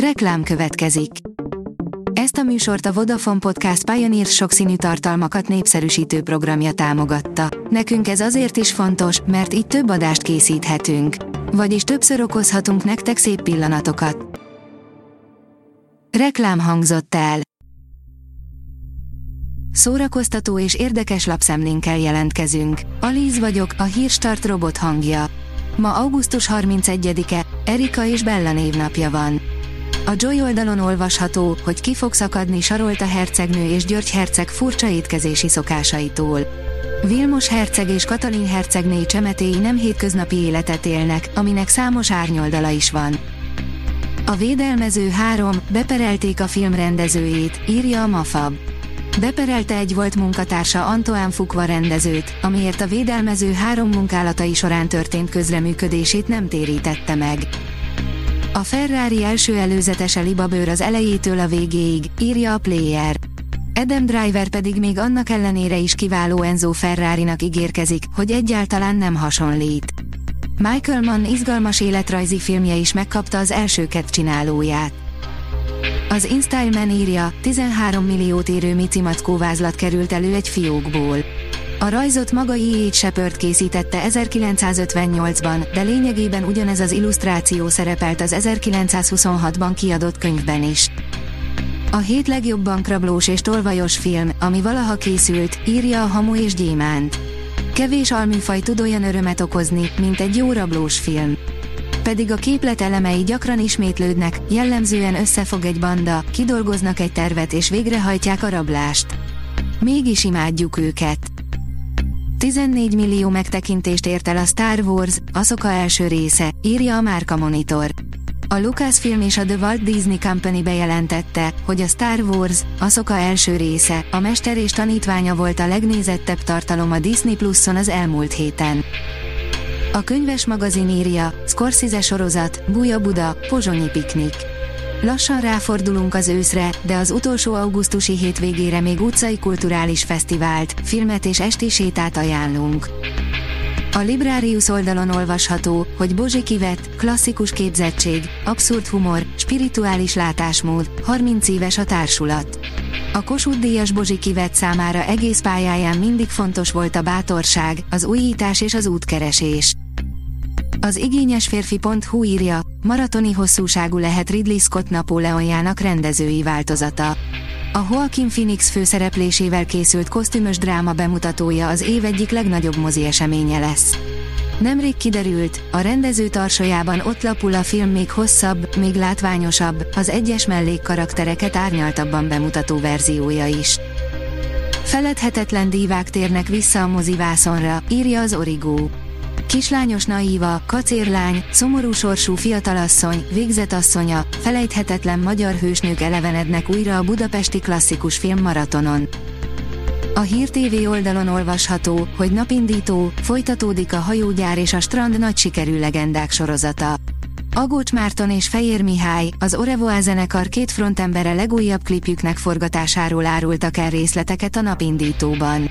Reklám következik. Ezt a műsort a Vodafone Podcast Pioneer sokszínű tartalmakat népszerűsítő programja támogatta. Nekünk ez azért is fontos, mert így több adást készíthetünk. Vagyis többször okozhatunk nektek szép pillanatokat. Reklám hangzott el. Szórakoztató és érdekes lapszemlénkkel jelentkezünk. Alíz vagyok, a hírstart robot hangja. Ma augusztus 31-e, Erika és Bella névnapja van. A Joy oldalon olvasható, hogy ki fog szakadni Sarolta hercegnő és György herceg furcsa étkezési szokásaitól. Vilmos herceg és Katalin hercegné csemetéi nem hétköznapi életet élnek, aminek számos árnyoldala is van. A Védelmező 3, beperelték a film rendezőjét, írja a Mafab. Beperelte egy volt munkatársa Antoine Fukva rendezőt, amiért a Védelmező 3 munkálatai során történt közreműködését nem térítette meg. A Ferrari első előzetese libabőr az elejétől a végéig, írja a Player. Adam Driver pedig még annak ellenére is kiváló Enzo Ferrari-nak ígérkezik, hogy egyáltalán nem hasonlít. Michael Mann izgalmas életrajzi filmje is megkapta az elsőket csinálóját. Az InStyle Man írja, 13 milliót érő Mici Mackó vázlat került elő egy fiókból. A rajzot maga E.H. Shepard készítette 1958-ban, de lényegében ugyanez az illusztráció szerepelt az 1926-ban kiadott könyvben is. A hét legjobb bankrablós és tolvajos film, ami valaha készült, írja a Hamu és Gyémánt. Kevés alműfaj tud olyan örömet okozni, mint egy jó rablós film. Pedig a képlet elemei gyakran ismétlődnek, jellemzően összefog egy banda, kidolgoznak egy tervet és végrehajtják a rablást. Mégis imádjuk őket. 14 millió megtekintést ért el a Star Wars, Asoka első része, írja a Márka Monitor. A Lucasfilm és a The Walt Disney Company bejelentette, hogy a Star Wars, Asoka első része, a mester és tanítványa volt a legnézettebb tartalom a Disney Pluson az elmúlt héten. A könyves magazin írja, Scorsese sorozat, Buja Buda, Pozsonyi piknik. Lassan ráfordulunk az őszre, de az utolsó augusztusi hétvégére még utcai kulturális fesztivált, filmet és esti sétát ajánlunk. A Librarius oldalon olvasható, hogy Bozsi Kivet, klasszikus képzettség, abszurd humor, spirituális látásmód, 30 éves a társulat. A Kossuth Díjas Bozsi Kivet számára egész pályáján mindig fontos volt a bátorság, az újítás és az útkeresés. Az igényes férfi.hu írja, maratoni hosszúságú lehet Ridley Scott Napóleonjának rendezői változata. A Joaquin Phoenix főszereplésével készült kosztümös dráma bemutatója az év egyik legnagyobb mozi eseménye lesz. Nemrég kiderült, a rendező tarsajában ott lapul a film még hosszabb, még látványosabb, az egyes mellékkaraktereket árnyaltabban bemutató verziója is. Feledhetetlen dívák térnek vissza a mozivászonra, írja az Origó. Kislányos naíva, kacérlány, szomorú sorsú fiatalasszony, végzetasszonya, felejthetetlen magyar hősnők elevenednek újra a budapesti klasszikus film maratonon. A Hír TV oldalon olvasható, hogy napindító, folytatódik a hajógyár és a strand nagy sikerű legendák sorozata. Agócs Márton és Fejér Mihály, az Orevoa zenekar két frontembere legújabb klipjüknek forgatásáról árultak el részleteket a napindítóban.